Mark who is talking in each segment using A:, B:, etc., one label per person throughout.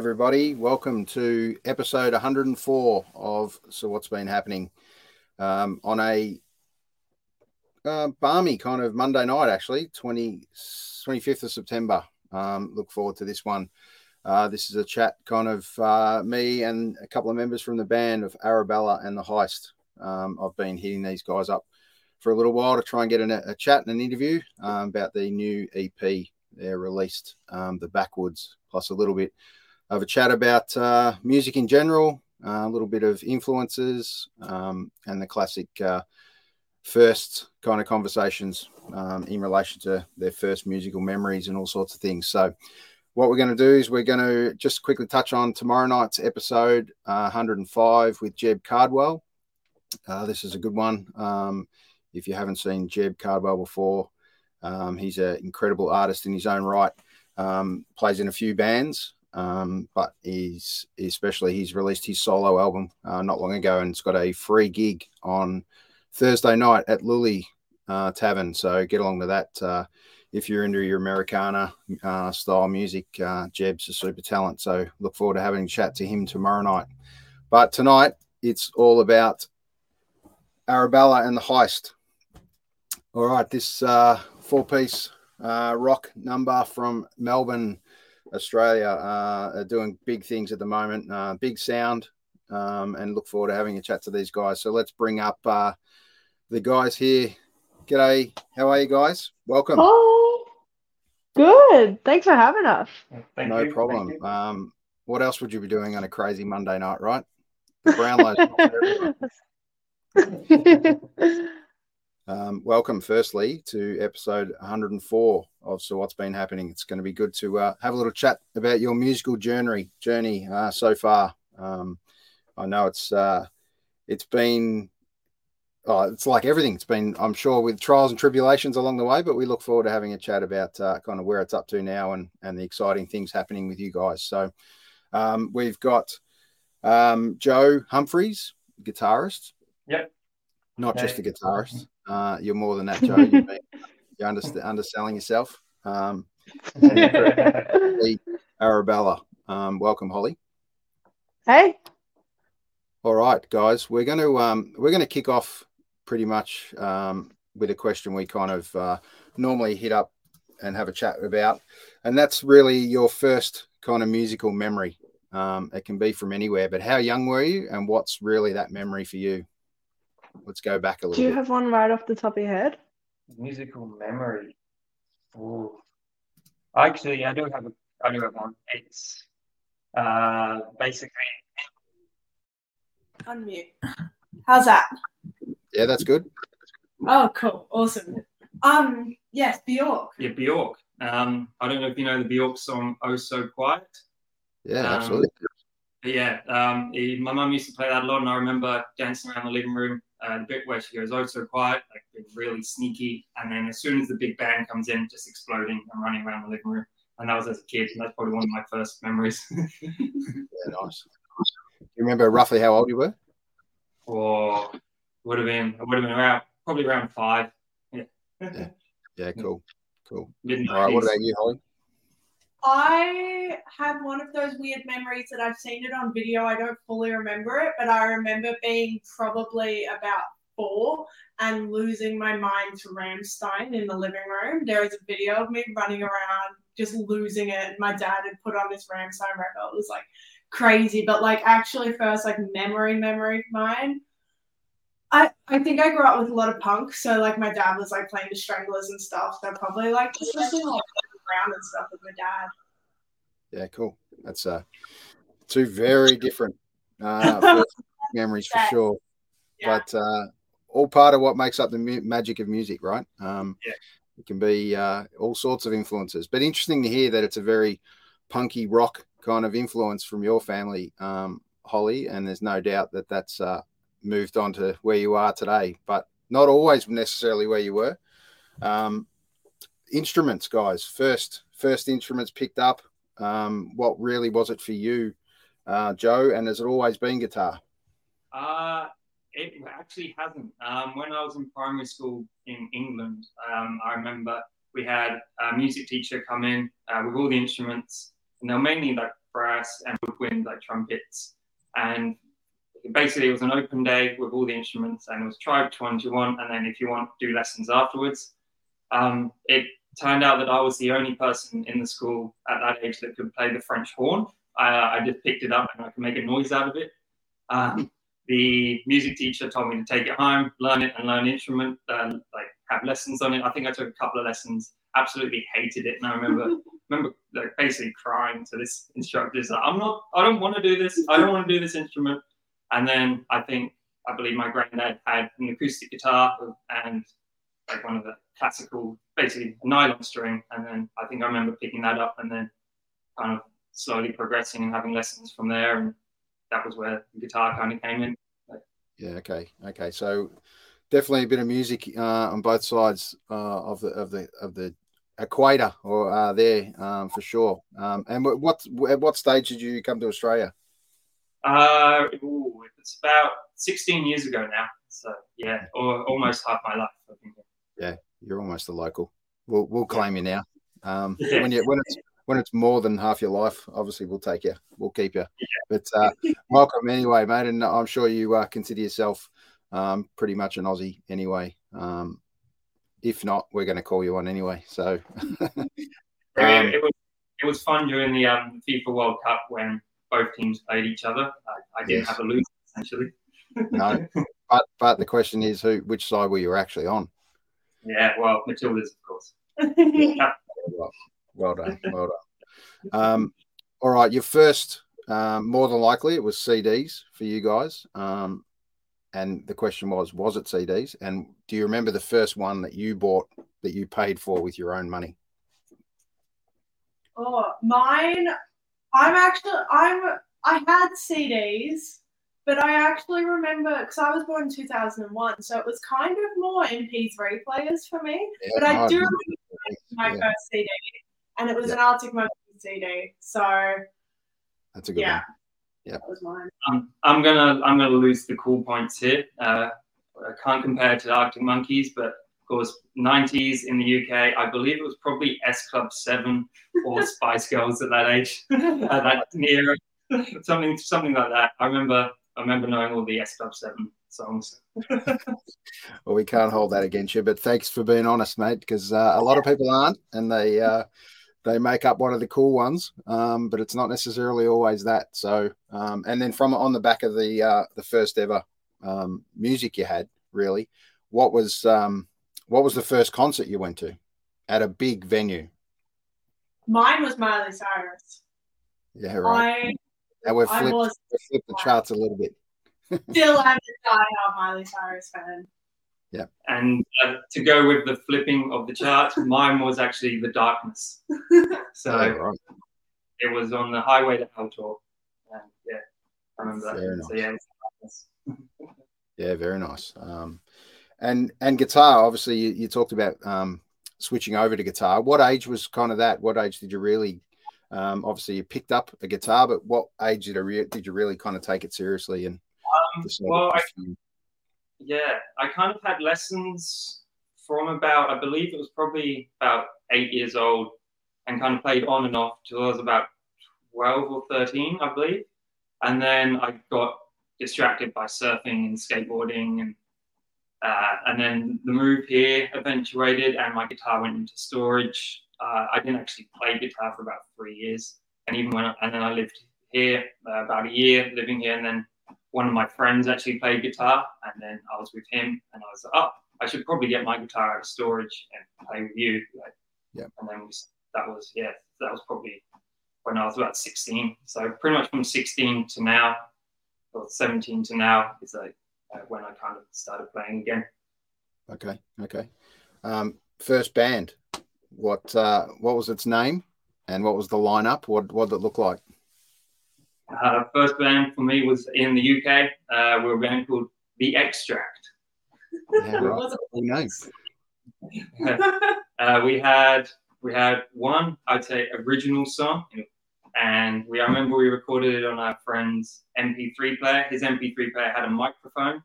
A: Everybody. Welcome to episode 104 of So What's Been Happening um, on a uh, balmy kind of Monday night, actually, 20, 25th of September. Um, look forward to this one. Uh, this is a chat kind of uh, me and a couple of members from the band of Arabella and the Heist. Um, I've been hitting these guys up for a little while to try and get an, a chat and an interview um, about the new EP they're released, um, the Backwoods, plus a little bit of a chat about uh, music in general, uh, a little bit of influences, um, and the classic uh, first kind of conversations um, in relation to their first musical memories and all sorts of things. So, what we're going to do is we're going to just quickly touch on tomorrow night's episode 105 with Jeb Cardwell. Uh, this is a good one. Um, if you haven't seen Jeb Cardwell before, um, he's an incredible artist in his own right. Um, plays in a few bands, um, but he's especially he's released his solo album uh, not long ago, and it's got a free gig on Thursday night at Lulie uh, Tavern. So get along to that uh, if you're into your Americana uh, style music. Uh, Jeb's a super talent, so look forward to having a chat to him tomorrow night. But tonight it's all about Arabella and the heist. All right, this uh, four piece rock number from Melbourne, Australia, uh, are doing big things at the moment, uh, big sound, um, and look forward to having a chat to these guys. So let's bring up uh, the guys here. G'day, how are you guys? Welcome.
B: Oh, good. Thanks for having us.
A: Thank no you. problem. Um, what else would you be doing on a crazy Monday night, right? The Brownlows. Um, welcome, firstly, to episode 104 of So What's Been Happening. It's going to be good to uh, have a little chat about your musical journey journey uh, so far. Um, I know it's uh, it's been oh, it's like everything. It's been, I'm sure, with trials and tribulations along the way, but we look forward to having a chat about uh, kind of where it's up to now and and the exciting things happening with you guys. So um, we've got um, Joe Humphries, guitarist.
C: Yep.
A: Not okay. just a guitarist. Uh, you're more than that, Joe. You're, you're under, underselling yourself. Um, Arabella. Um, welcome, Holly.
B: Hey.
A: All right, guys. We're going to um, we're going to kick off pretty much um, with a question we kind of uh, normally hit up and have a chat about, and that's really your first kind of musical memory. Um, it can be from anywhere, but how young were you, and what's really that memory for you? Let's go back a little.
B: Do you
A: bit.
B: have one right off the top of your head?
C: Musical memory. Ooh. Actually, I do have a. I do have one. It's uh, basically.
D: Unmute. How's that?
A: Yeah, that's good.
D: Oh, cool, awesome. Um, yes, Bjork.
C: Yeah, Bjork. Um, I don't know if you know the Bjork song "Oh So Quiet."
A: Yeah, um, absolutely.
C: yeah, um, he, my mum used to play that a lot, and I remember dancing around the living room uh, the bit where she goes, oh, so quiet, like being really sneaky. And then as soon as the big band comes in, just exploding and running around the living room. And that was as a kid. And that's probably one of my first memories.
A: yeah, nice. Do you remember roughly how old you were?
C: Or would have been, I would have been around, probably around five. Yeah.
A: yeah. Yeah, cool. Cool. Mid-90s. All right, what about you, Holly?
D: I have one of those weird memories that I've seen it on video. I don't fully remember it, but I remember being probably about four and losing my mind to Rammstein in the living room. There is a video of me running around just losing it. My dad had put on this Rammstein record. It was like crazy, but like actually first like memory memory of mine. I, I think I grew up with a lot of punk, so like my dad was like playing the Stranglers and stuff. So probably like just around and stuff with my dad.
A: Yeah, cool. That's uh, two very different uh, memories for sure. Yeah. But uh, all part of what makes up the mu- magic of music, right? Um,
C: yeah.
A: It can be uh, all sorts of influences. But interesting to hear that it's a very punky rock kind of influence from your family, um, Holly. And there's no doubt that that's uh, moved on to where you are today, but not always necessarily where you were. Um, instruments, guys. First, first instruments picked up. Um, what really was it for you, uh, Joe? And has it always been guitar?
C: Uh, it actually hasn't. Um, when I was in primary school in England, um, I remember we had a music teacher come in uh, with all the instruments, and they were mainly like brass and woodwind, like trumpets. And basically, it was an open day with all the instruments, and it was try which ones you want, and then if you want, do lessons afterwards. Um, it turned out that I was the only person in the school at that age that could play the French horn. I, I just picked it up and I could make a noise out of it. Um, the music teacher told me to take it home, learn it, and learn instrument, like have lessons on it. I think I took a couple of lessons. Absolutely hated it, and I remember remember like basically crying to this instructor. Like, I'm not. I don't want to do this. I don't want to do this instrument. And then I think I believe my granddad had an acoustic guitar and like one of the classical, basically a nylon string. And then I think I remember picking that up and then kind of slowly progressing and having lessons from there. And that was where the guitar kind of came in.
A: Yeah. Okay. Okay. So definitely a bit of music uh, on both sides uh, of the of the of the equator or uh, there um, for sure. Um, and what at what stage did you come to Australia?
C: Uh, ooh, it's about 16 years ago now. So yeah, or almost half my life. I think.
A: Yeah, you're almost a local. We'll we'll claim you now. Um, yeah. when you when it's when it's more than half your life, obviously we'll take you, we'll keep you. Yeah. But uh, welcome anyway, mate, and I'm sure you uh, consider yourself um, pretty much an Aussie anyway. Um, if not, we're going to call you one anyway. So
C: um, it, it, was it was fun during the um, FIFA World Cup when both teams played each other. I, I didn't yes. have a lose essentially.
A: no, but but the question is, who which side were you actually on?
C: Yeah, well, Matilda's, of course.
A: well, well done, well done. Um, all right, your first, um, more than likely, it was CDs for you guys. Um, and the question was, was it CDs? And do you remember the first one that you bought that you paid for with your own money?
D: Oh, mine. I'm actually I'm I had CDs, but I actually remember because I was born in 2001, so it was kind of more MP3 players for me. Yeah, but I do remember my yeah. first CD, and it was yeah. an Arctic Monkeys CD. So
A: that's a good yeah. one. Yeah,
D: that was mine.
C: Um, I'm gonna I'm gonna lose the cool points here. Uh, I can't compare it to Arctic Monkeys, but of course, 90s in the UK, I believe it was probably S Club 7 or Spice Girls at that age, at that near something something like that. I remember I remember knowing all the S Club 7 songs.
A: well, we can't hold that against you, but thanks for being honest, mate, because uh, a lot of people aren't, and they uh, they make up one of the cool ones, um, but it's not necessarily always that. So, um, and then from on the back of the uh, the first ever um, music you had, really, what was um, what was the first concert you went to at a big venue?
D: Mine was Miley Cyrus.
A: Yeah, right. I, and we've flipped, the charts a little bit.
D: Still I'm a diehard Miley Cyrus fan.
A: Yeah.
C: And uh, to go with the flipping of the charts, mine was actually The Darkness. So oh, right. it was on the highway to Altor. And yeah, I remember that. Very so nice.
A: yeah, yeah, very nice. Um, and and guitar, obviously, you, you talked about um, switching over to guitar. What age was kind of that? What age did you really? Um, obviously, you picked up a guitar, but what age did, re- did you really kind of take it seriously? And
C: um, well, I, yeah, I kind of had lessons from about, I believe it was probably about eight years old, and kind of played on and off till I was about 12 or 13, I believe. And then I got distracted by surfing and skateboarding and uh, and then the move here eventuated, and my guitar went into storage. Uh, I didn't actually play guitar for about three years, and even when I, and then I lived here uh, about a year living here, and then one of my friends actually played guitar, and then I was with him, and I was like, oh, I should probably get my guitar out of storage and play with you. Like,
A: yeah.
C: And then we, that was yeah, that was probably when I was about 16. So pretty much from 16 to now, or 17 to now, is like uh, when I kind of started playing again.
A: Okay, okay. Um, first band, what uh, what was its name, and what was the lineup? What what did it look like?
C: Uh, first band for me was in the UK. Uh, we were a band called The Extract.
A: Yeah, right. nice.
C: uh, we had we had one, I'd say, original song, and we I remember we recorded it on our friend's MP3 player. His MP3 player had a microphone,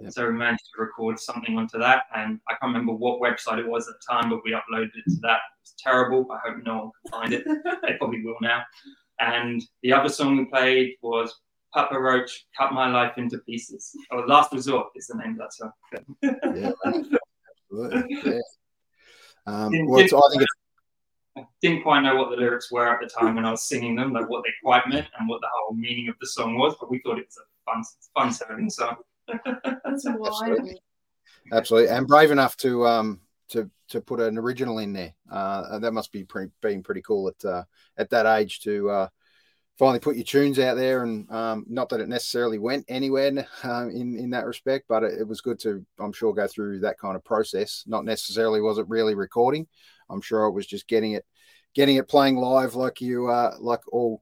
A: Yep.
C: So we managed to record something onto that, and I can't remember what website it was at the time, but we uploaded it to that. It's terrible. I hope no one can find it. they probably will now. And the other song we played was Papa Roach, Cut My Life into Pieces. Oh, Last Resort is the name of that song.
A: Yeah, absolutely. Yeah. Um,
C: Didn't-
A: well, I think it's
C: didn't quite know what the lyrics were at the time when I was singing them, like what they quite meant and what the whole meaning of the song was. But we thought it was a fun, fun sounding song.
D: That's wild.
A: Absolutely. absolutely, and brave enough to um to to put an original in there. Uh, that must be pretty, being pretty cool at uh, at that age to uh, finally put your tunes out there. And um, not that it necessarily went anywhere um, in in that respect, but it, it was good to, I'm sure, go through that kind of process. Not necessarily was it really recording. I'm sure it was just getting it getting it playing live like you uh, like all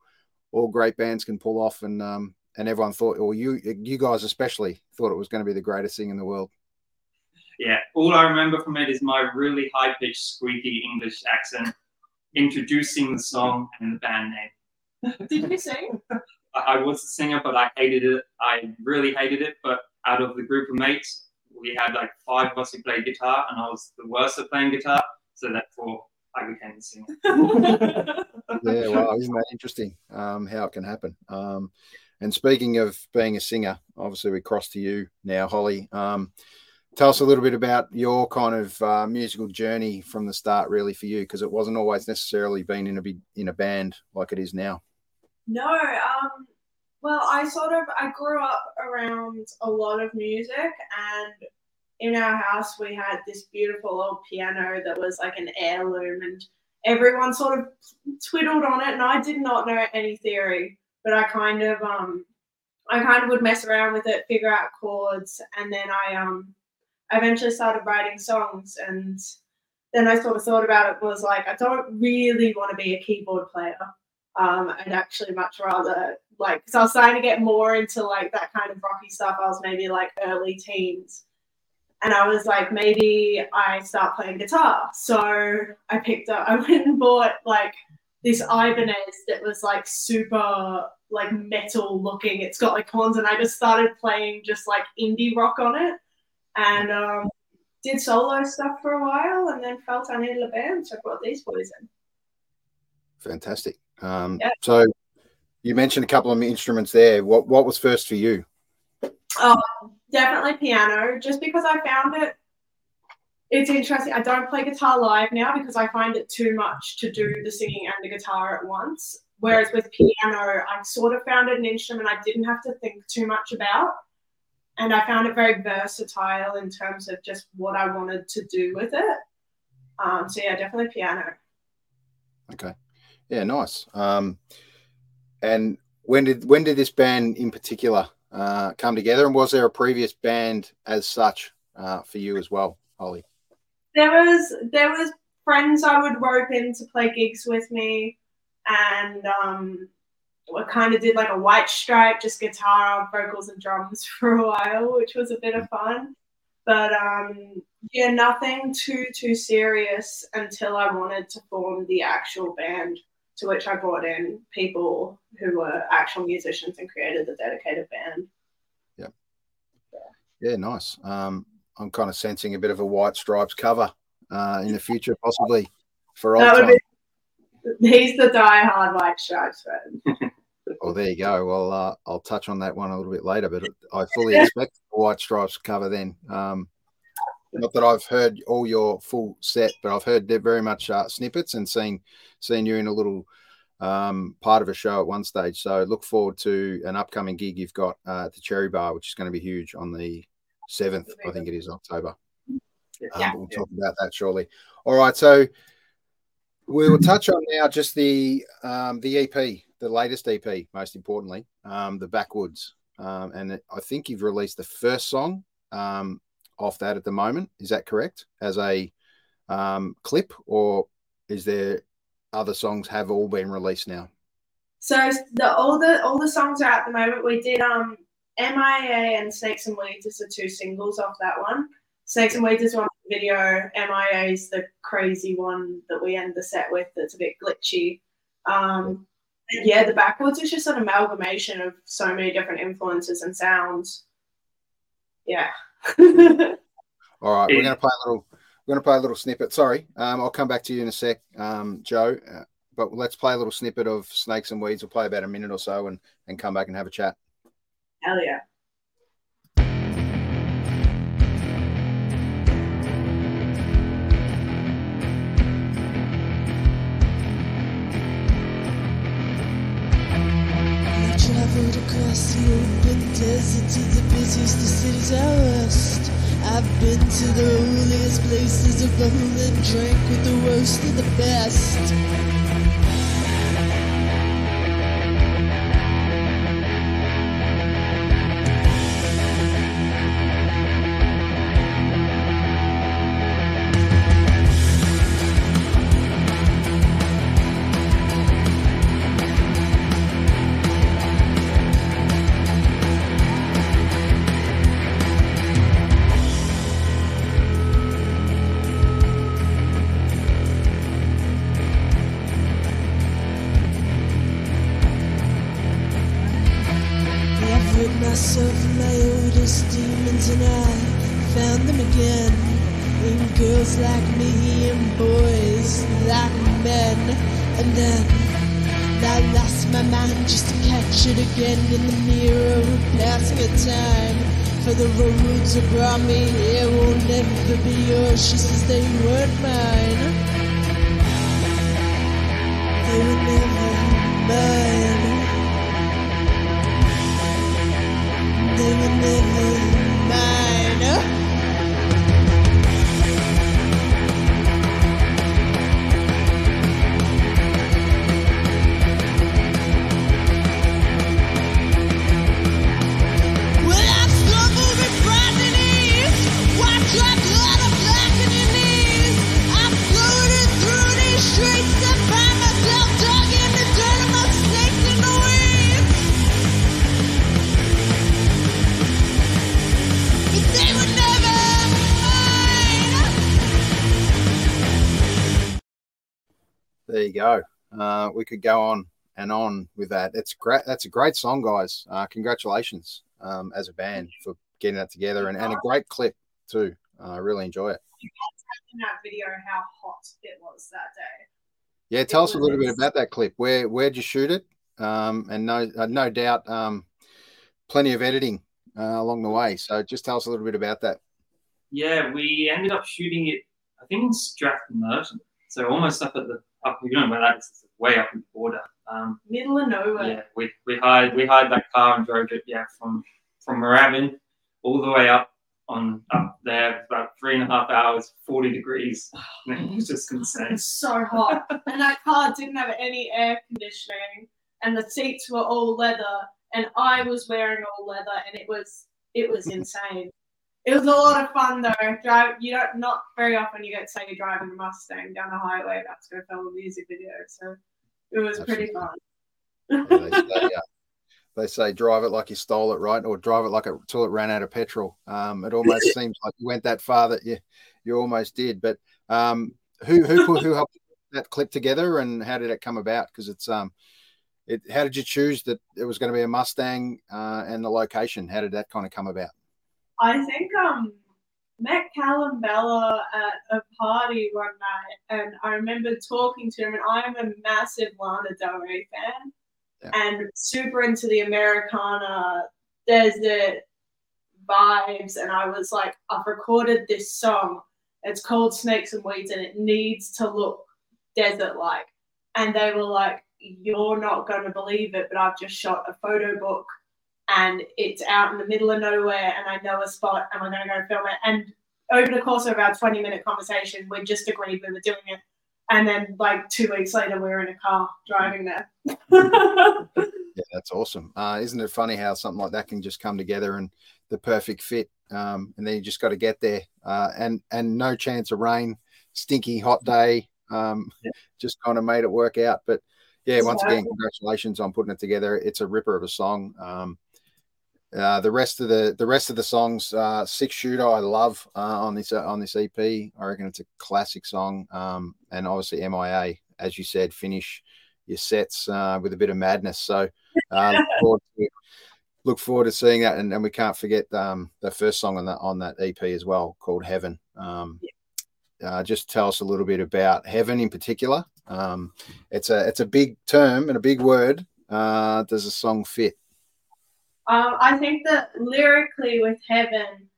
A: all great bands can pull off and um, and everyone thought or you you guys especially thought it was going to be the greatest thing in the world
C: Yeah, all I remember from it is my really high pitched, squeaky English accent introducing the song and the band name.
D: Did you sing?
C: I, I was a singer, but I hated it. I really hated it. But out of the group of mates, we had like five of us who played guitar, and I was the worst at playing guitar. So therefore, I became the singer.
A: yeah well isn't that interesting um, how it can happen um, and speaking of being a singer obviously we cross to you now holly. Um, tell us a little bit about your kind of uh, musical journey from the start really for you because it wasn't always necessarily being in a in a band like it is now.
D: No, um, well, I sort of I grew up around a lot of music, and in our house we had this beautiful old piano that was like an heirloom, and everyone sort of twiddled on it, and I did not know any theory, but I kind of um, I kind of would mess around with it, figure out chords, and then I um, I eventually started writing songs, and then I sort of thought about it was like I don't really want to be a keyboard player um, I'd actually much rather like because I was starting to get more into like that kind of rocky stuff. I was maybe like early teens, and I was like maybe I start playing guitar. So I picked up. I went and bought like this Ibanez that was like super like metal looking. It's got like horns, and I just started playing just like indie rock on it, and um, did solo stuff for a while, and then felt I needed a band, so I brought these boys in.
A: fantastic um,
D: Yeah.
A: so you mentioned a couple of instruments there what what was first for you Oh,
D: definitely piano just because i found it it's interesting i don't play guitar live now because i find it too much to do the singing and the guitar at once whereas with piano i sort of found it an instrument i didn't have to think too much about and i found it very versatile in terms of just what i wanted to do with it um, so yeah definitely piano
A: Okay. Yeah, nice. Um, and when did when did this band in particular uh, come together? And was there a previous band as such uh, for you as well, Holly?
D: There was there was friends I would rope in to play gigs with me, and um, I kind of did like a white stripe, just guitar, vocals, and drums for a while, which was a bit of fun. But um, yeah, nothing too too serious until I wanted to form the actual band, to which I brought in people who were actual musicians and created the dedicated band.
A: Yeah. Yeah, nice. Um, I'm kind of sensing a bit of a White Stripes cover uh, in the future, possibly for old
D: That would
A: time.
D: be, he's the die-hard white stripes fan.
A: Oh, there you go. Well, uh, I'll touch on that one a little bit later, but I fully expect the White Stripes cover then. Um, not that I've heard all your full set, but I've heard they're very much uh, snippets and seen seen you in a little um, part of a show at one stage. So look forward to an upcoming gig you've got uh, at the Cherry Bar, which is going to be huge on the seventh. I think it is October. Um,
D: Yeah.
A: but we'll talk about that shortly. All right, so we will touch on now just the um, the EP, the latest EP, most importantly, um, the Backwoods, um, and it, I think you've released the first song um, off that at the moment. Is that correct? As a um, clip, or is there other songs have all been released now?
D: So the all the all the songs are at the moment. We did um MIA and Snakes and Weeds is the two singles off that one. Snakes and Weeds is one video. MIA is the crazy one that we end the set with. That's a bit glitchy. Um, and yeah, the Backwoods is just an amalgamation of so many different influences and sounds. Yeah,
A: All right, we're going to play a little. We're going to play a little snippet. Sorry, um, I'll come back to you in a sec, um, Joe. Uh, but let's play a little snippet of Snakes and Weeds. We'll play about a minute or so, and and come back and have a chat.
D: Hell yeah.
E: Traveled across the open desert to the busiest of cities out west. I've been to the holiest places of the and drank with the worst of the best. And then I lost my mind just to catch it again in the mirror passing of time. For the roads that brought me here will never be yours, just as they weren't mine. They were never mine. They were never mine.
A: You go. Uh, we could go on and on with that. It's great. That's a great song, guys. Uh, congratulations um, as a band for getting that together, and, and a great clip too. Uh, I really enjoy it.
D: In that video, how hot it was that day.
A: Yeah, tell
D: It
A: us a little bit about that clip. Where where'd you shoot it? Um, and no, uh, no doubt, um, plenty of editing uh, along the way. So just tell us a little bit about that.
C: Yeah, we ended up shooting it, I think in Strathmerton, So almost up at the up. You know where that is. It's way up in the border. Um,
D: Middle of nowhere.
C: yeah, we, we hired we hired that car and drove it. Yeah, from from Moorabbin all the way up on up there, about three and a half hours, forty degrees. And it was just insane.
D: It's so hot. and that car didn't have any air conditioning and the seats were all leather and I was wearing all leather and it was it was insane. It was a lot of fun though. Drive you don't not very often you get to say you're driving a Mustang down the highway that's gonna go film a music video. So it was pretty fun.
A: Yeah, they, say, uh, they say drive it like you stole it, right? Or drive it like it till it ran out of petrol. Um, it almost seems like you went that far that you you almost did. But um, who who put, who helped that clip together, and how did it come about? Because it's um, it how did you choose that it was going to be a Mustang uh, and the location? How did that kind of come about?
D: I think um met Callum Bella at a party one night, and I remember talking to him. And I'm a massive Lana Del Rey fan,
A: Yeah.
D: and super into the Americana desert vibes. And I was like, I've recorded this song. It's called Snakes and Weeds, and it needs to look desert-like. And they were like, "You're not going to believe it, but I've just shot a photo book." And it's out in the middle of nowhere and I know a spot and we're going to go film it. And over the course of our 20 minute conversation, we just agreed we were doing it. And then, like, two weeks later, we were in a car driving there.
A: Yeah, that's awesome. Uh, isn't it funny how something like that can just come together and the perfect fit, um, and then you just got to get there, uh, and and no chance of rain, stinky hot day, um,
C: Yeah.
A: just kind of made it work out. But yeah, once again, congratulations on putting it together. It's a ripper of a song. Um, uh, the rest of the the rest of the songs, uh, Six Shooter, I love uh, on this uh, on this EP. I reckon it's a classic song, um, and obviously MIA, as you said, finish your sets uh, with a bit of madness. So uh, look, forward to, look forward to seeing that. And, and we can't forget um, the first song on that on that EP as well, called Heaven. Um, uh, just tell us a little bit about heaven in particular. Um, it's a it's a big term and a big word. Uh, does the song fit?
D: Um, I think that lyrically with Heaven,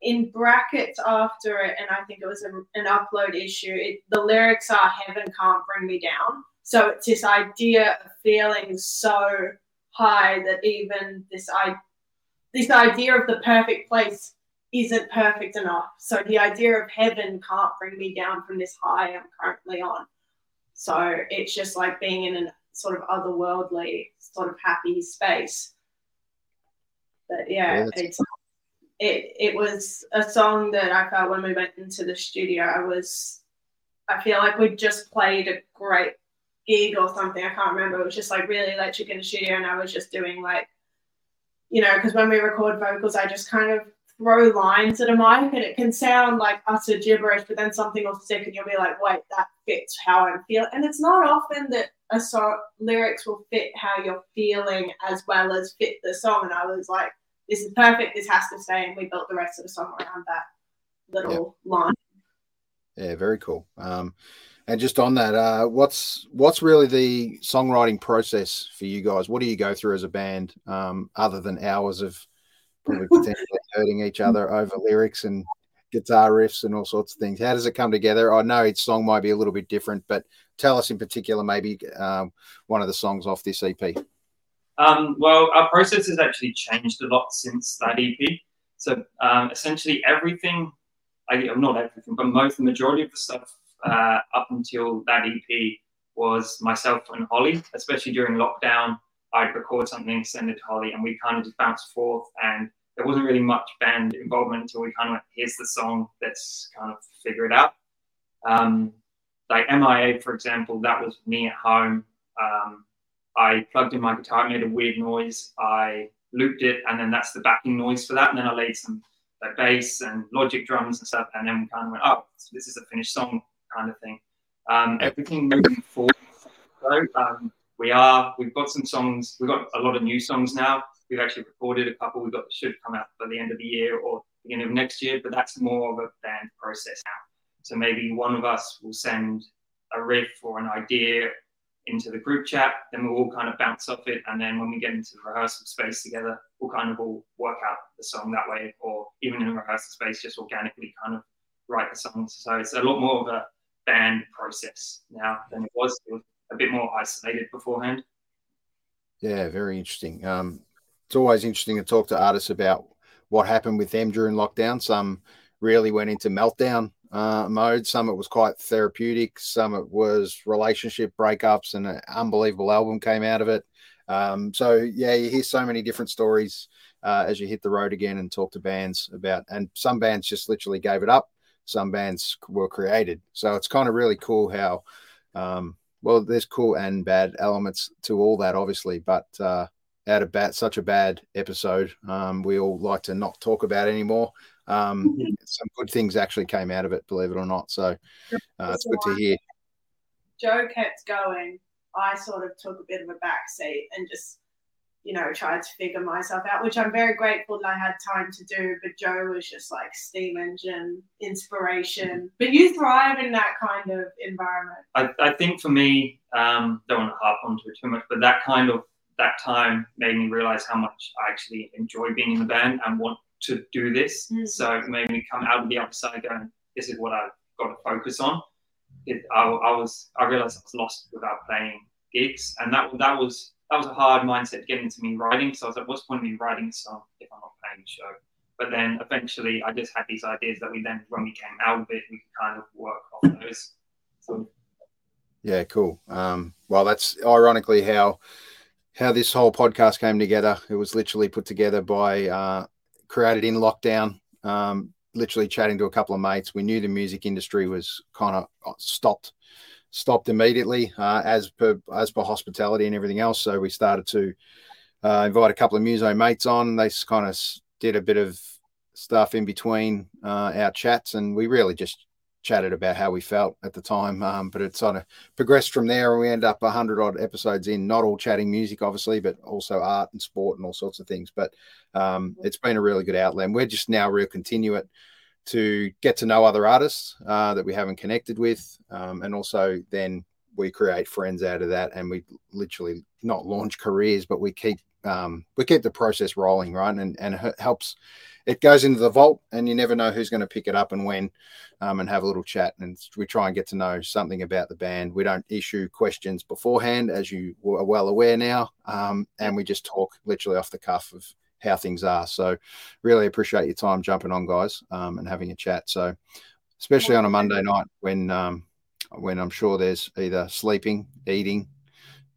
D: in brackets after it, and I think it was a, an upload issue, it, the lyrics are Heaven can't bring me down. So it's this idea of feeling so high that even this, I, this idea of the perfect place isn't perfect enough. So the idea of heaven can't bring me down from this high I'm currently on. So it's just like being in a sort of otherworldly, sort of happy space. But yeah, yeah it's it it was a song that I felt when we went into the studio. I was I feel like we just played a great gig or something. I can't remember. It was just like really electric in the studio, and I was just doing like, you know, because when we record vocals, I just kind of throw lines at a mic and it can sound like utter gibberish, but then something will stick and you'll be like, wait, that fits how I'm feeling. And it's not often that a song lyrics will fit how you're feeling as well as fit the song. And I was like, this is perfect, this has to stay. And we built the rest of the song around that little yep. line.
A: Yeah, very cool. Um, and just on that, uh, what's what's really the songwriting process for you guys? What do you go through as a band, um, other than hours of probably potentially hurting each other over lyrics and guitar riffs and all sorts of things. How does it come together? I know each song might be a little bit different, but tell us in particular, maybe um, one of the songs off this EP.
C: Um, well, our process has actually changed a lot since that EP. So um, essentially, everything, I, not everything, but most, the majority of the stuff uh, up until that EP was myself and Holly, especially during lockdown. I'd record something, send it to Holly, and we kind of just bounced forth. And there wasn't really much band involvement until we kind of went, here's the song, let's kind of figure it out. Um, like MIA, for example, that was me at home. Um, I plugged in my guitar, it made a weird noise. I looped it, and then that's the backing noise for that. And then I laid some like bass and logic drums and stuff, and then we kind of went, oh, this is a finished song kind of thing. Um, everything moving forward, So um, we are we've got some songs we've got a lot of new songs now we've actually recorded a couple we've got should come out by the end of the year or beginning of next year but that's more of a band process now so maybe one of us will send a riff or an idea into the group chat then we'll all kind of bounce off it and then when we get into the rehearsal space together we'll kind of all work out the song that way or even in the rehearsal space just organically kind of write the songs so it's a lot more of a band process now than it was, it was a bit more isolated beforehand.
A: Yeah, very interesting. Um, it's always interesting to talk to artists about what happened with them during lockdown. Some really went into meltdown uh, mode. Some it was quite therapeutic. Some it was relationship breakups, and an unbelievable album came out of it. Um, so yeah, you hear so many different stories uh, as you hit the road again and talk to bands about. And some bands just literally gave it up. Some bands were created. So it's kind of really cool how um, well, there's cool and bad elements to all that, obviously, but uh, out of bat, such a bad episode, um, we all like to not talk about anymore. Um, mm-hmm. some good things actually came out of it, believe it or not. So uh, it's good to hear.
D: Joe kept going. I sort of took a bit of a back seat and just you know, tried to figure myself out, which I'm very grateful that I had time to do. But Joe was just like steam engine, inspiration. But you thrive in that kind of environment.
C: I, I think for me, um, don't want to harp onto it too much, but that kind of that time made me realize how much I actually enjoy being in the band and want to do this. Mm. So it made me come out of the outside going, this is what I've got to focus on. It, I, I was I realized I was lost without playing gigs, and that that was that was a hard mindset to get into me writing. So I was like, what's the point of me writing a song if I'm not playing the show? But then eventually I just had these ideas that we then, when we came out of it, we could kind of work off those. So,
A: yeah, cool. Um, well, that's ironically how how this whole podcast came together. It was literally put together by uh, created in lockdown. Um, literally chatting to a couple of mates. We knew the music industry was kind of stopped stopped immediately uh, as per as per hospitality and everything else. So we started to uh, invite a couple of muso mates on. They kind of did a bit of stuff in between uh, our chats, and we really just chatted about how we felt at the time. Um, but it sort of progressed from there, and we end up a hundred odd episodes in. Not all chatting music, obviously, but also art and sport and all sorts of things. But um, it's been a really good outlet. And we're just now real continue it to get to know other artists uh, that we haven't connected with, um, and also then we create friends out of that, and we literally not launch careers, but we keep um, we keep the process rolling, right? And and it helps. It goes into the vault, and you never know who's going to pick it up and when, um, and have a little chat. And we try and get to know something about the band. We don't issue questions beforehand, as you are well aware now, um, and we just talk literally off the cuff of how things are. So, really appreciate your time jumping on, guys, um, and having a chat. So, especially on a Monday night when um, when I'm sure there's either sleeping, eating,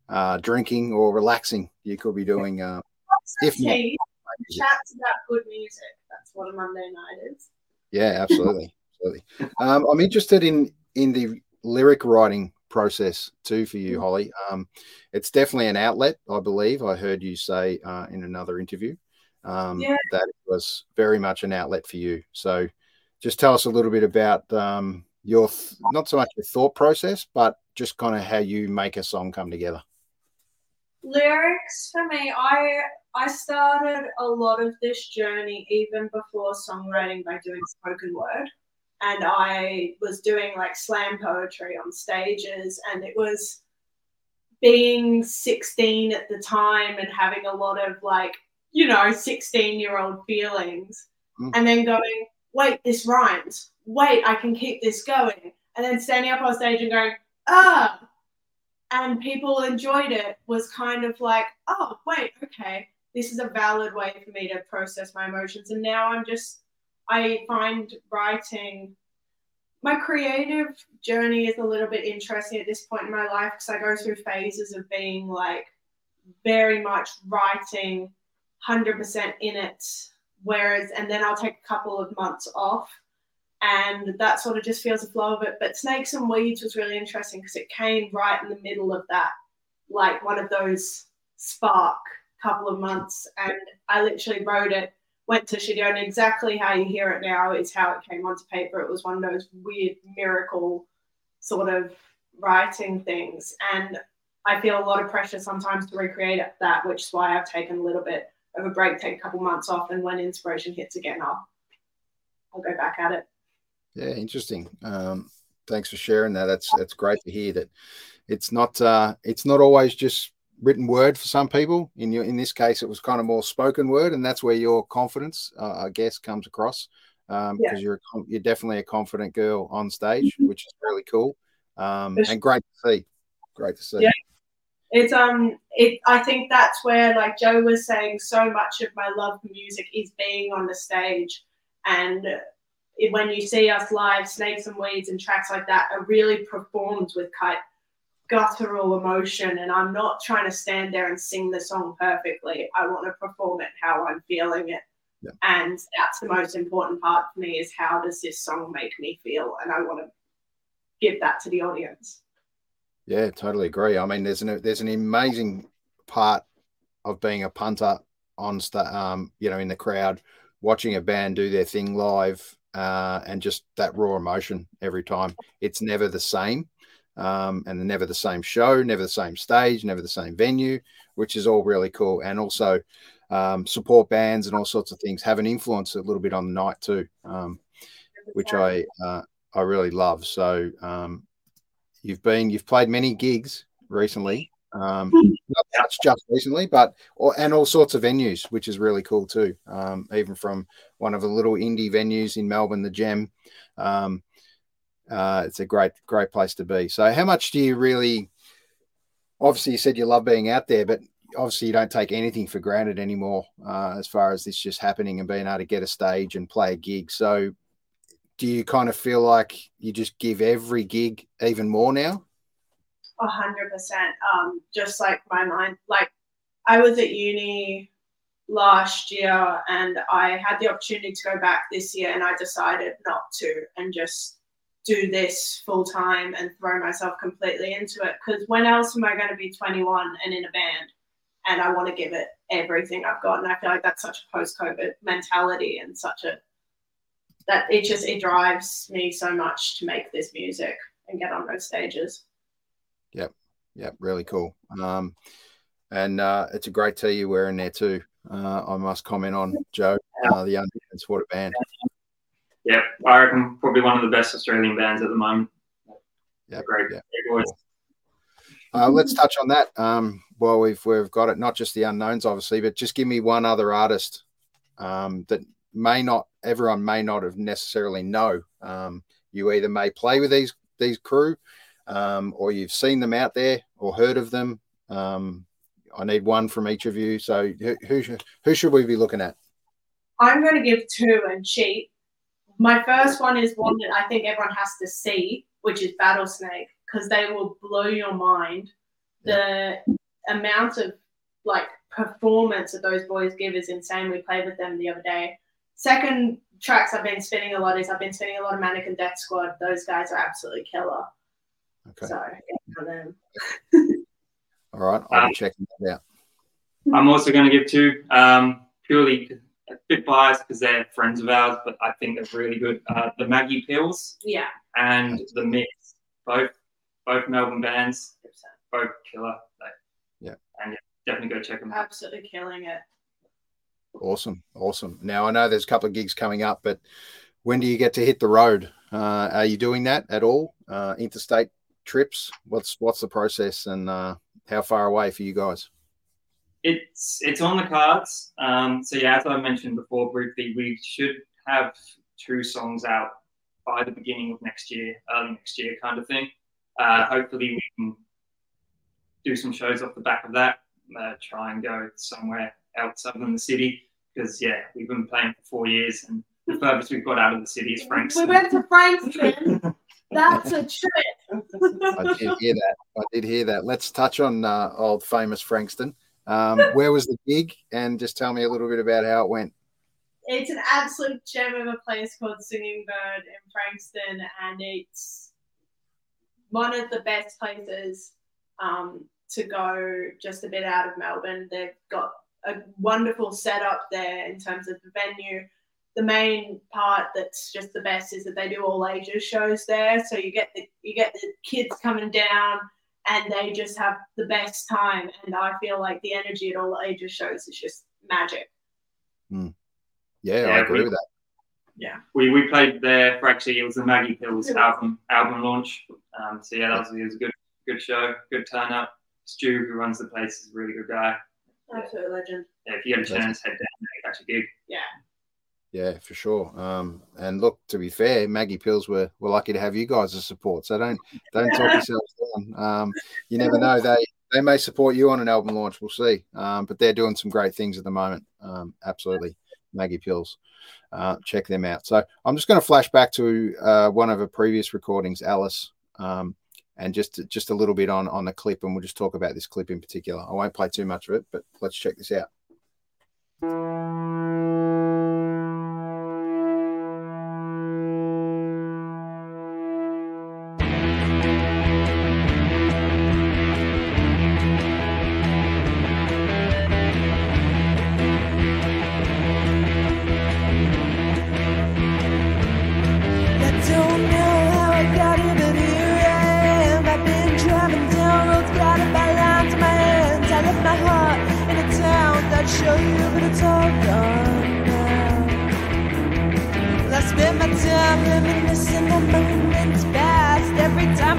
A: uh, drinking, or relaxing. You could be doing. Uh,
D: if not, chats about good music. That's what a Monday night is.
A: Yeah, absolutely, absolutely. Um, I'm interested in in the lyric writing process too for you, mm. Holly. Um, it's definitely an outlet, I believe. I heard you say uh, in another interview um, yeah. that it was very much an outlet for you. So, just tell us a little bit about um, your not so much your thought process, but just kind of how you make a song come together.
D: Lyrics for me, I I started a lot of this journey even before songwriting by doing spoken word. And I was doing like slam poetry on stages, and it was being 16 at the time and having a lot of like you know, 16 year old feelings mm. and then going, wait, this rhymes. Wait, I can keep this going. And then standing up on stage and going, ah, and people enjoyed it was kind of like, oh, wait, okay, this is a valid way for me to process my emotions. And now I'm just, I find writing, my creative journey is a little bit interesting at this point in my life because I go through phases of being like very much writing 100% in it. Whereas, and then I'll take a couple of months off. And that sort of just feels the flow of it. But Snakes and Weeds was really interesting because it came right in the middle of that, like one of those spark couple of months. And I literally wrote it, went to studio, and exactly how you hear it now is how it came onto paper. It was one of those weird miracle sort of writing things. And I feel a lot of pressure sometimes to recreate that, which is why I've taken a little bit of a break, take a couple months off, and when inspiration hits again, I'll I'll go back at it.
A: Yeah, interesting. Um, thanks for sharing that. That's that's great to hear that it's not uh, it's not always just written word for some people. In your in this case, it was kind of more spoken word, and that's where your confidence, uh, I guess, comes across because um, yeah. you're you're definitely a confident girl on stage, mm-hmm. which is really cool um, and great to see. Great to see.
D: Yeah, it's um it i think that's where like joe was saying so much of my love for music is being on the stage and when you see us live snakes and weeds and tracks like that are really performed with kind guttural emotion. And i'm not trying to stand there and sing the song perfectly. I want to perform it how i'm feeling it. Yeah. and that's the most important part for me is how does this song make me feel? And i want to give that to the audience.
A: Yeah, totally agree. I mean, there's an there's an amazing part of being a punter on um, you know, in the crowd, watching a band do their thing live, uh, and just that raw emotion every time. It's never the same, um, and never the same show, never the same stage, never the same venue, which is all really cool. And also, um, support bands and all sorts of things have an influence a little bit on the night too, um, which I uh, I really love. So um, You've been you've played many gigs recently. Um, hmm. not just recently, but or, and all sorts of venues, which is really cool too. Um, even from one of the little indie venues in Melbourne, the Gem. Um, uh, it's a great, great place to be. So, how much do you really? Obviously, you said you love being out there, but obviously, you don't take anything for granted anymore. Uh, as far as this just happening and being able to get a stage and play a gig. So, do you kind of feel like you just give every gig even more now?
D: A hundred percent. Um, just like my mind, like I was at uni last year and I had the opportunity to go back this year and I decided not to and just do this full time and throw myself completely into it. Because when else am I going to be 21 and in a band and I want to give it everything I've got? And I feel like that's such a post COVID mentality and such a that it just it drives me so much to make this music and get on those stages.
A: Yeah, really cool. Um, and uh, it's a great tee you're wearing there too. Uh, I must comment on Joe, uh, the Undefeated Water Band.
C: Yeah, I reckon probably one of the best Australian bands at the moment.
A: Yeah,
C: Great,
A: yeah.
C: great voice.
A: Uh, let's touch on that. Um, well, we've we've got it. Not just the unknowns, obviously, but just give me one other artist um, that may not everyone may not have necessarily know. Um, you either may play with these these crew, um, or you've seen them out there or heard of them. Um, I need one from each of you. So who who, should- who should we be looking at?
D: I'm going to give two and cheat. My first one is one that I think everyone has to see, which is Battlesnake, because they will blow your mind. The amount of like performance that those boys give is insane. We played with them the other day. Second tracks I've been spinning a lot is I've been spinning a lot of Mannequin Death Squad. Those guys are absolutely killer.
A: Okay,
D: So yeah,
A: all right, I'll
C: Um,
A: be checking that out.
C: I'm also going to give two, um, purely a bit biased because they're friends of ours, but I think they're really good. Uh, the Maggie Pills
D: Yeah.
C: and the Mix, both both Melbourne bands, both killer. Like,
A: Yeah.
C: and yeah, definitely go check them out.
D: Absolutely killing it.
A: Awesome, awesome. Now I know there's a couple of gigs coming up, but when do you get to hit the road? Uh, are you doing that at all? Uh, interstate trips? What's what's the process and uh, how far away for you guys?
C: It's it's on the cards. Um, so yeah, as I mentioned before briefly, we should have two songs out by the beginning of next year, early next year, kind of thing. Uh, hopefully, we can do some shows off the back of that. Uh, try and go somewhere else other than the city because yeah, we've been playing for four years, and the furthest we've got out of the city is Frankston.
D: We went to Frankston. That's a trip.
A: I did hear that. I did hear that. Let's touch on uh, old famous Frankston. Um, where was the gig? And just tell me a little bit about how it went.
D: It's an absolute gem of a place called Singing Bird in Frankston, and it's one of the best places um, to go just a bit out of Melbourne. They've got a wonderful setup there in terms of the venue. The main part that's just the best is that they do all ages shows there, so you get the you get the kids coming down, and they just have the best time. And I feel like the energy at all ages shows is just magic.
A: Yeah, I agree
C: we-
A: with that.
C: Yeah, we we played there for actually it was the Maggie Pills album album launch. Um, so yeah, that was, it was a good good show, good turnout. Stu, who runs the place, is a really good guy.
D: Absolute legend.
C: Yeah, if you get a chance, head down there, catch a gig.
A: Yeah, for sure. Um, and look, to be fair, Maggie Pills were, were lucky to have you guys as support. So don't don't talk yourselves down. Um, you never know. They they may support you on an album launch. We'll see. Um, but they're doing some great things at the moment. Um, absolutely, Maggie Pills. Uh, check them out. So I'm just going to flash back to uh, one of her previous recordings, Alice, um, and just just a little bit on on the clip, and we'll just talk about this clip in particular. I won't play too much of it, but let's check this out.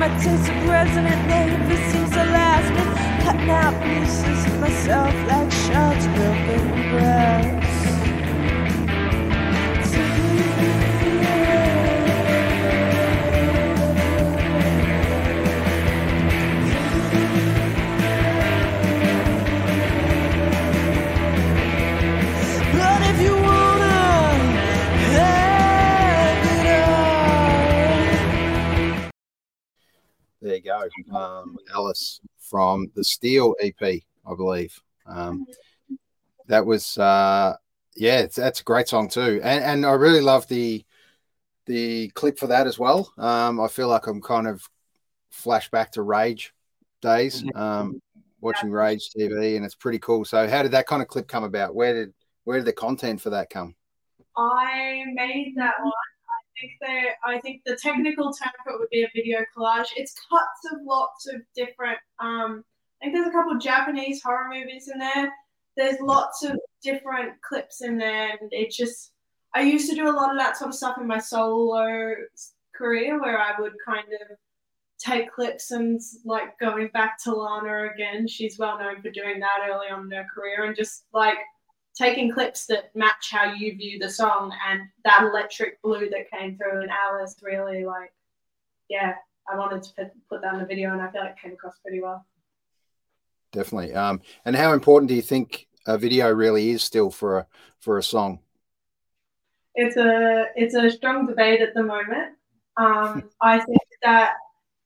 E: Every time I taste a president it seems to last. Cutting out pieces of myself like shards broken glass. You
A: go. Um, Alice from the Steel EP, I believe. Um, that was, uh, yeah, it's, that's a great song too. And, and I really love the the clip for that as well. Um, I feel like I'm kind of flashback to Rage days, um, watching Rage TV, and it's pretty cool. So, how did that kind of clip come about? Where did where did the content for that come?
D: I made that one think they I think the technical term for it would be a video collage. It's cuts of lots of different um I think there's a couple of Japanese horror movies in there. There's lots of different clips in there and it just I used to do a lot of that sort of stuff in my solo career where I would kind of take clips and like going back to Lana again. She's well known for doing that early on in her career and just like taking clips that match how you view the song and that electric blue that came through in Alice really like yeah I wanted to put, put that in the video and I feel like it came across pretty well.
A: Definitely. Um and how important do you think a video really is still for a for a song?
D: It's a it's a strong debate at the moment. Um I think that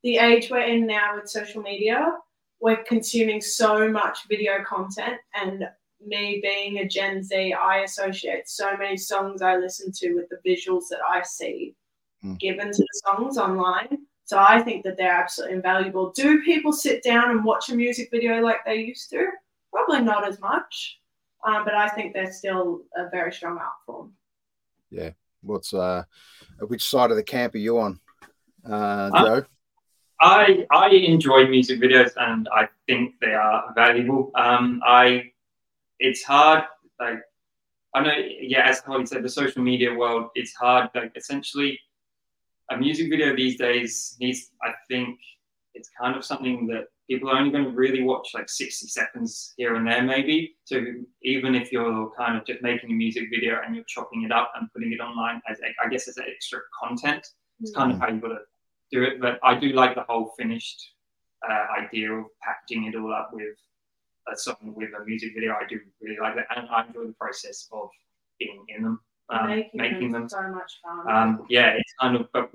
D: the age we're in now with social media we're consuming so much video content and me being a Gen Z, I associate so many songs I listen to with the visuals that I see
A: Mm.
D: given to the songs online. So I think that they're absolutely invaluable. Do people sit down and watch a music video like they used to? Probably not as much, um, but I think they're still a very strong art form. Yeah.
A: What's uh which side of the camp are you on uh
C: Uh,
A: joe
C: I I enjoy music videos and I think they are valuable. Um, I it's hard like I know yeah as Holly said the social media world it's hard like essentially a music video these days needs I think it's kind of something that people are only going to really watch like 60 seconds here and there maybe so even if you're kind of just making a music video and you're chopping it up and putting it online as I guess as extra content it's kind of how you got to do it. But I do like the whole finished uh, idea of packaging it all up with a song with a music video. I do really like that, and I enjoy the process of being in them, um,
D: making,
C: making
D: them
C: them.
D: so much fun.
C: Um, yeah, it's kind of but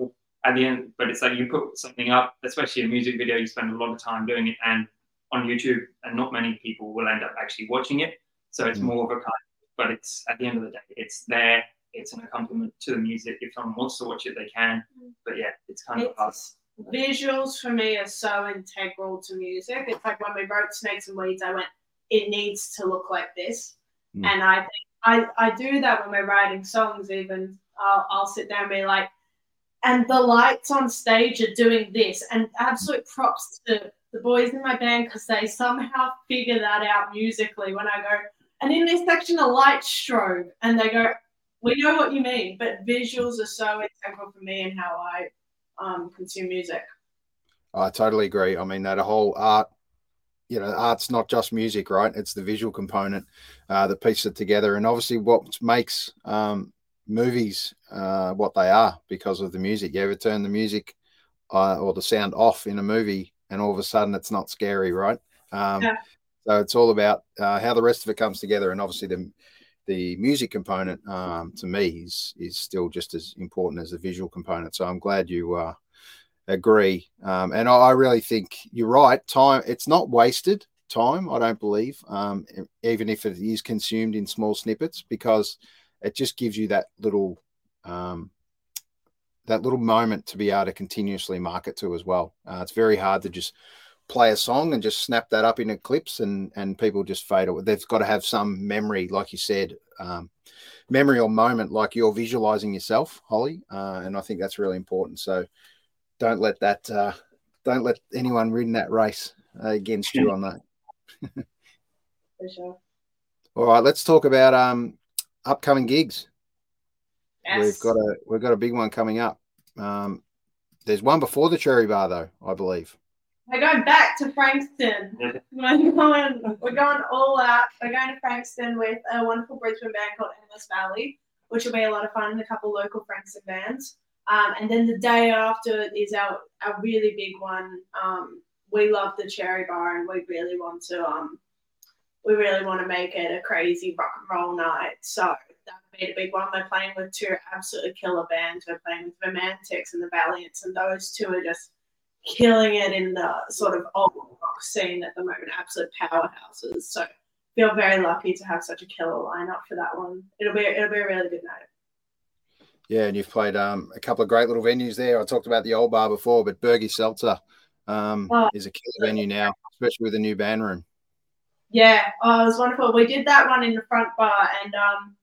C: at the end, but it's like you put something up, especially a music video. You spend a lot of time doing it, and on YouTube, and not many people will end up actually watching it. So it's
A: Mm.
C: more of a kind. Of, but it's at the end of the day, it's there. It's an accompaniment to the music. If someone wants to watch it, they can. But yeah, it's kind of hard.
D: Visuals for me are so integral to music. It's like when we wrote Snakes and Weeds, I went, it needs to look like this.
A: Mm.
D: And I think I, I do that when we're writing songs, even. I'll, I'll sit there and be like, and the lights on stage are doing this. And absolute props to the boys in my band because they somehow figure that out musically when I go, and in this section, a light strobe. And they go, we know what you mean, but visuals are so integral for me and how I um, consume music.
A: I totally agree. I mean, that a whole art, you know, art's not just music, right? It's the visual component uh, that pieces it together. And obviously, what makes um, movies uh, what they are because of the music. You ever turn the music uh, or the sound off in a movie and all of a sudden it's not scary, right? Um,
D: Yeah.
A: So it's all about uh, how the rest of it comes together. And obviously, the the music component um, to me is is still just as important as the visual component. So I'm glad you uh, agree. Um, and I, I really think you're right. Time it's not wasted time. I don't believe, um, even if it is consumed in small snippets, because it just gives you that little um, that little moment to be able to continuously market to as well. Uh, it's very hard to just play a song and just snap that up into clips and and people just fade away. They've got to have some memory, like you said, um, memory or moment, like you're visualizing yourself, Holly. Uh, and I think that's really important. So don't let that uh, don't let anyone win that race uh, against you on that.
D: For sure.
A: All right, let's talk about um, upcoming gigs.
D: Yes.
A: We've got a we've got a big one coming up. Um, there's one before the Cherry Bar, though, I believe.
D: We're going back to Frankston. We're going, we're going all out. We're going to Frankston with a wonderful Brisbane band called Endless Valley, which will be a lot of fun and a couple local Frankston bands. Um, and then the day after is our, our really big one. Um, we love the Cherry Bar and we really want to um, we really want to make it a crazy rock and roll night. So that would be the big one. We're playing with two absolutely killer bands. We're playing with the Romantics and the Valiants, and those two are just killing it in the sort of old rock scene at the moment, absolute powerhouses. So feel very lucky to have such a killer lineup for that one. It'll be it'll be a really good night.
A: Yeah, and you've played um, a couple of great little venues there. I talked about the old bar before, but Bergy Seltzer um,
D: Oh.
A: is a killer venue now, especially with a new band room.
D: Yeah, oh, it was wonderful. We did that one in the front bar, and um,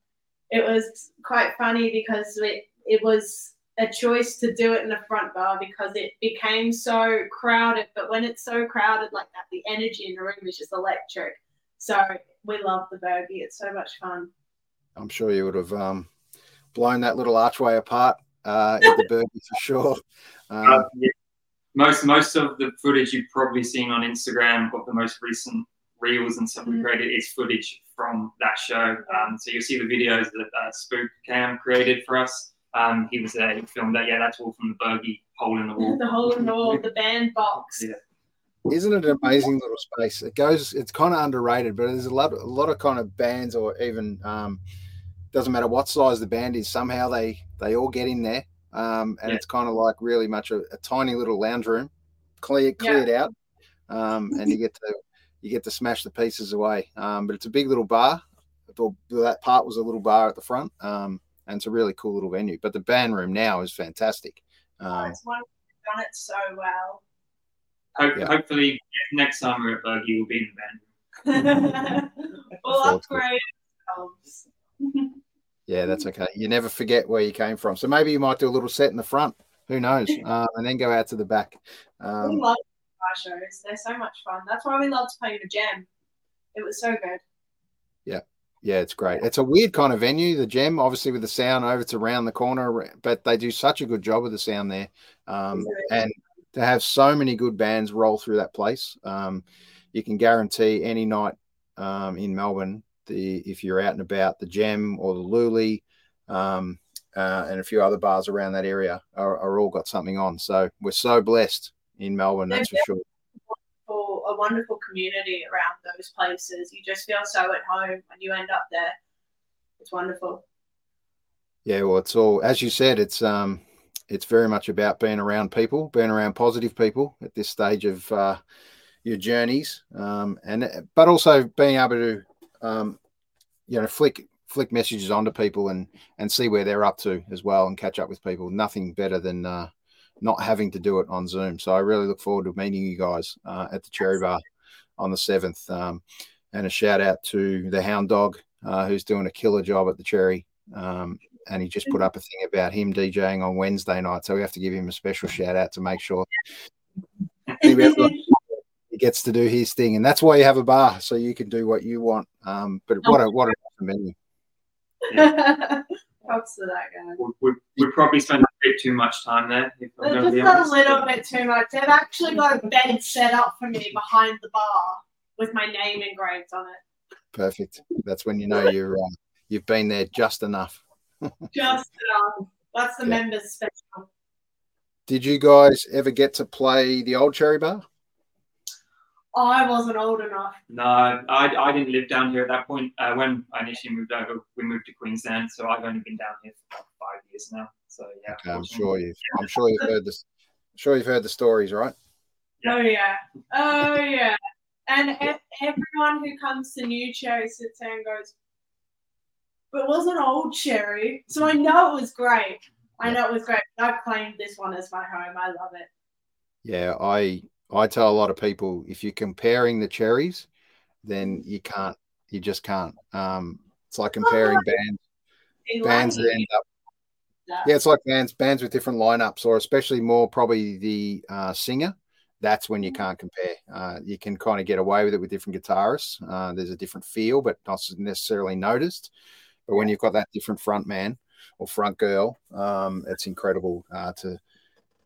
D: it was quite funny because it it was a choice to do it in the front bar because it became so crowded. But when it's so crowded like that, the energy in the room is just electric. So we love the Bergy. It's so much fun.
A: I'm sure you would have um, blown that little archway apart uh, at the Bergy for sure. Um,
C: Uh, yeah. Most most of the footage you've probably seen on Instagram, of the most recent reels and stuff we
D: Mhm.
C: created is footage from that show. Um, so you'll see the videos that uh, Spook Cam created for us. Um, he was there, he filmed that. Yeah, that's all from the Bergy hole in the wall.
D: the hole in the wall, the band box.
C: Yeah.
A: Isn't it an amazing little space? It goes. It's kind of underrated, but there's a lot, a lot of kind of bands, or even um, doesn't matter what size the band is. Somehow they they all get in there, um, and
C: Yeah.
A: it's kind of like really much a, a tiny little lounge room, clear cleared out, um, and you get to you get to smash the pieces away. Um, but it's a big little bar. The- That part was a little bar at the front, um, and it's a really cool little venue. But the band room now is fantastic.
D: Oh,
A: Um,
D: it's wonderful. You've done it so well.
C: Hope,
A: Yeah.
C: Hopefully, next summer at Bergy, we'll be in the band.
D: we'll
A: Forward to it.
D: upgrade ourselves.
A: Yeah, that's okay. You never forget where you came from. So maybe you might do a little set in the front. Who knows? Um, and then go out to the back.
D: we
A: Um,
D: love our shows. They're so much fun. That's why we love loved playing the Gem. It was so good.
A: yeah, it's great. It's a weird kind of venue, the gem, obviously with the sound over, it's around the corner, but they do such a good job with the sound there. Um, and to have so many good bands roll through that place, um, you can guarantee any night um, in Melbourne, the if you're out and about, the Gem or the Lulie, um, uh, and a few other bars around that area are, are all got something on. So we're so blessed in Melbourne, that's for sure.
D: A wonderful community around those places. You just feel so at home when you end up there. It's wonderful.
A: Yeah, well, it's all as you said. It's um, it's very much about being around people, being around positive people at this stage of uh, your journeys, um, and but also being able to, um, you know, flick flick messages onto people and and see where they're up to as well, and catch up with people. Nothing better than uh, not having to do it on Zoom. So I really look forward to meeting you guys uh, at the Cherry Bar on the seventh. Um, and a shout out to the Hound Dog, uh, who's doing a killer job at the Cherry. Um, and he just put up a thing about him DJing on Wednesday night. So we have to give him a special shout out to make sure he gets to do his thing. And that's why you have a bar, so you can do what you want. Um, but what a what a awesome venue.
D: Props to that guy.
C: We, we, we probably spent a bit too much time there. If I'm
D: Just
C: be
D: a little bit too much. They've actually got a bed set up for me behind the bar with my name engraved on it.
A: Perfect. That's when you know you're uh, you've been there just enough.
D: Just enough. That's the
A: Yeah.
D: members special.
A: Did you guys ever get to play the old Cherry Bar?
D: I wasn't old enough.
C: No, I, I didn't live down here at that point. Uh, when I initially moved over, we moved to Queensland, so I've only been down here for about five years now. So yeah,
A: Okay, I'm sure you've I'm sure you've heard this. I'm sure you've heard the stories, right?
D: Oh yeah. Oh yeah. And e- everyone who comes to New Cherry sits there and goes, but it wasn't old Cherry. So I know it was great. I know it was great. I've claimed this one as my home. I love it.
A: Yeah, I I tell a lot of people if you're comparing the cherries, then you can't. You just can't. Um, it's like comparing bands bands that end up. Yeah, it's like bands bands with different lineups, or especially more probably the uh, singer. That's when you can't compare. Uh, you can kind of get away with it with different guitarists. Uh, there's a different feel, but not necessarily noticed. But when you've got that different front man or front girl, um, it's incredible uh, to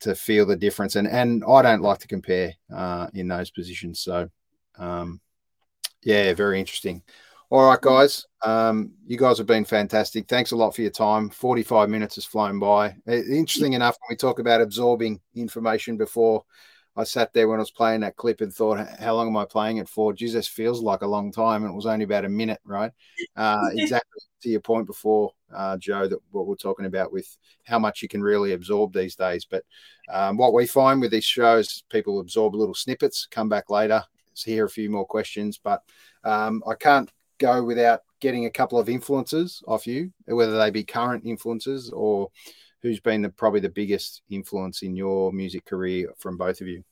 A: to feel the difference. And and I don't like to compare uh, in those positions. So um, yeah, very interesting. All right, guys. Um, you guys have been fantastic. Thanks a lot for your time. 45 minutes has flown by. Interesting enough, when we talk about absorbing information before, I sat there when I was playing that clip and thought, how long am I playing it for? Jesus, feels like a long time. And it was only about a minute, right? Uh, exactly to your point before, uh, Joe, that what we're talking about with how much you can really absorb these days. But um, what we find with these shows, people absorb little snippets, come back later, hear a few more questions. But um, I can't go without getting a couple of influences off you, whether they be current influences or who's been the, probably the biggest influence in your music career from both of you.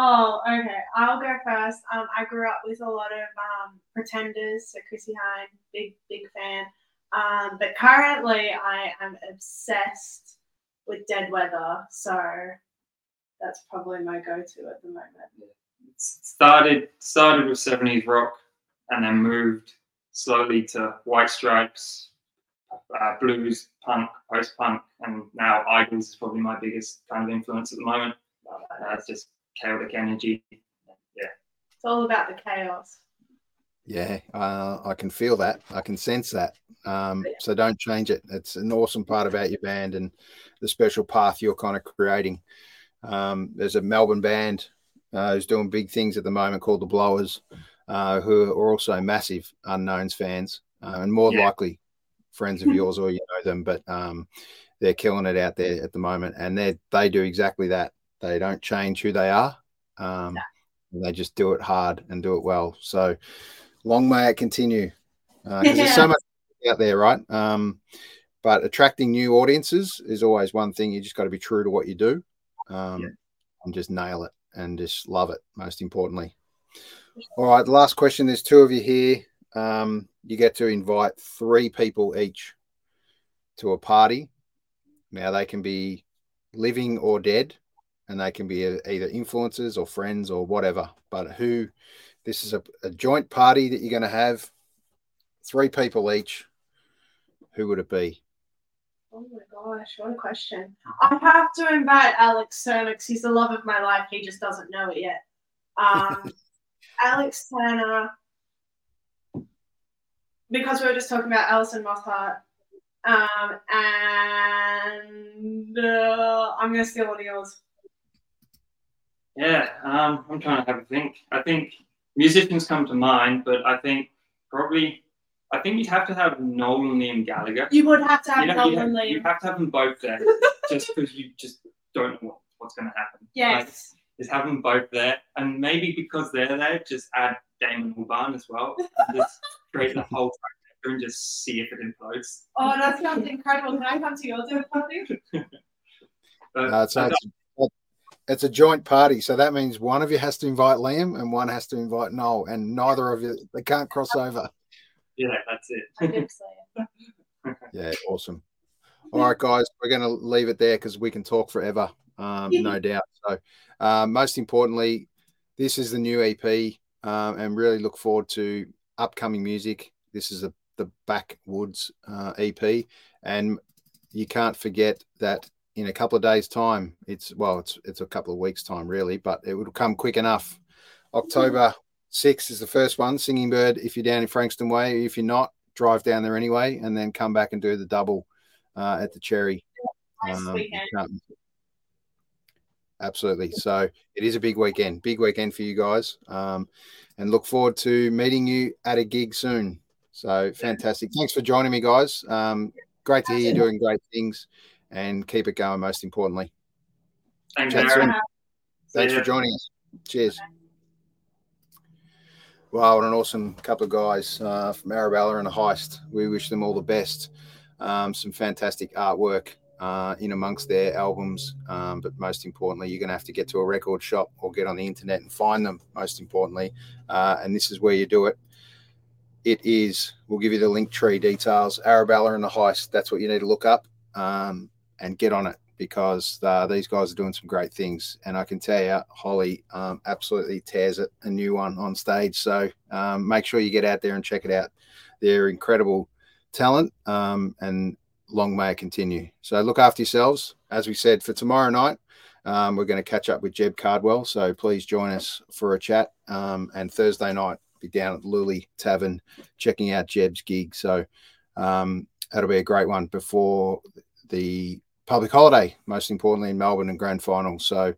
D: Oh, okay. I'll go first. Um, I grew up with a lot of um, pretenders, so Chrissie Hynde, big big fan. Um, but currently, I am obsessed with Dead Weather, so that's probably my go-to at the moment.
C: started started with 70s rock and then moved slowly to white stripes uh, blues punk post punk and now IDLES is probably my biggest kind of influence at the moment uh, it's just chaotic energy Yeah.
D: It's all about the chaos.
A: Yeah, uh, I can feel that. I can sense that. Um, so don't change it. It's an awesome part about your band and the special path you're kind of creating. Um, there's a Melbourne band uh, who's doing big things at the moment called the Blowers, uh, who are also massive Unknowns fans uh, and more
C: Yeah.
A: likely friends of yours or you know them, but um, they're killing it out there at the moment, and they they do exactly that. They don't change who they are. Um, They just do it hard and do it well. So long may it continue. Uh, 'cause There's so much out there, right? Um, but attracting new audiences is always one thing. You just got to be true to what you do um,
C: Yeah.
A: and just nail it and just love it, most importantly. All right, the last question. There's two of you here. Um, you get to invite three people each to a party. Now, they can be living or dead, and they can be either influencers or friends or whatever. But who, this is a, a joint party that you're going to have, three people each. Who would it be?
D: Oh my gosh, what a question. I have to invite Alex because he's the love of my life. He just doesn't know it yet. Um, Alex Turner, because we were just talking about Alison Mosshart. Um, and uh, I'm going to steal one of yours.
C: Yeah um, i'm trying to have a think i think musicians come to mind but i think probably i think you'd have to have noel and liam gallagher
D: You would have to have
C: you, know, you,
D: Nolan
C: have, you
D: Liam.
C: have to have them both there just because you just don't know what, what's going to happen Like,
D: Yes.
C: just have them both there, and maybe because they're there, just add Damon Albarn as well. And just create the whole trifecta and just see if it implodes.
D: Oh, that sounds incredible. Can I come to your dinner party?
C: But
A: Uh, so
C: I
A: it's, it's a joint party. So that means one of you has to invite Liam and one has to invite Noel, and neither of you, they can't cross over.
C: yeah, that's it.
D: I did say it.
A: Yeah, awesome. All right, guys, we're going to leave it there because we can talk forever, um, no doubt. So, um, most importantly, this is the new EP, um, and really look forward to upcoming music. This is a, the Backwoods uh, EP, and you can't forget that in a couple of days' time, it's well, it's it's a couple of weeks' time, really, but it will come quick enough. October 6th is the first one, Singing Bird. If you're down in Frankston Way, if you're not, drive down there anyway, and then come back and do the double uh, at the Cherry.
D: Nice
A: Um, Absolutely. So it is a big weekend, big weekend for you guys, um, and look forward to meeting you at a gig soon. So fantastic. Thanks for joining me, guys. Um, great to hear you doing great things, and keep it going. Most importantly,
C: Thanks, Aaron.
A: thanks for joining us. Cheers. Wow, what an awesome couple of guys uh, from Arabella and the Heist. We wish them all the best. Um, some fantastic artwork uh, in amongst their albums. Um, but most importantly, you're going to have to get to a record shop or get on the internet and find them, most importantly. Uh, and this is where you do it. It is, we'll give you the link tree details, Arabella and the Heist. That's what you need to look up um, and get on it because uh, these guys are doing some great things. And I can tell you, Holly um, absolutely tears it a new one on stage. So um, make sure you get out there and check it out. They're incredible talent um, and long may it continue. So look after yourselves. As we said, for tomorrow night, um, we're going to catch up with Jeb Cardwell. So please join us for a chat. Um, and Thursday night, be down at Lulie Tavern checking out Jeb's gig. So um, that'll be a great one before the public holiday, most importantly in Melbourne and grand final. So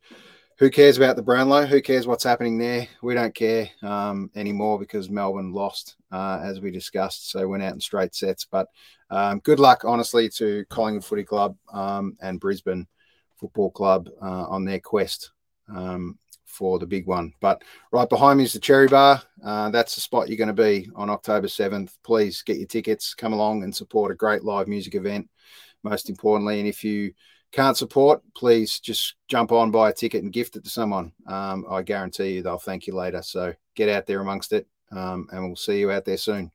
A: who cares about the Brownlow? Who cares what's happening there? We don't care um, anymore because Melbourne lost, uh, as we discussed. So went out in straight sets. But um, good luck, honestly, to Collingwood Footy Club um, and Brisbane Football Club uh, on their quest um, for the big one. But right behind me is the Cherry Bar. Uh, that's the spot you're going to be on October 7th. Please get your tickets, come along and support a great live music event, most importantly. And if you can't support, please just jump on, buy a ticket, and gift it to someone. Um, I guarantee you they'll thank you later. So get out there amongst it, um, and we'll see you out there soon.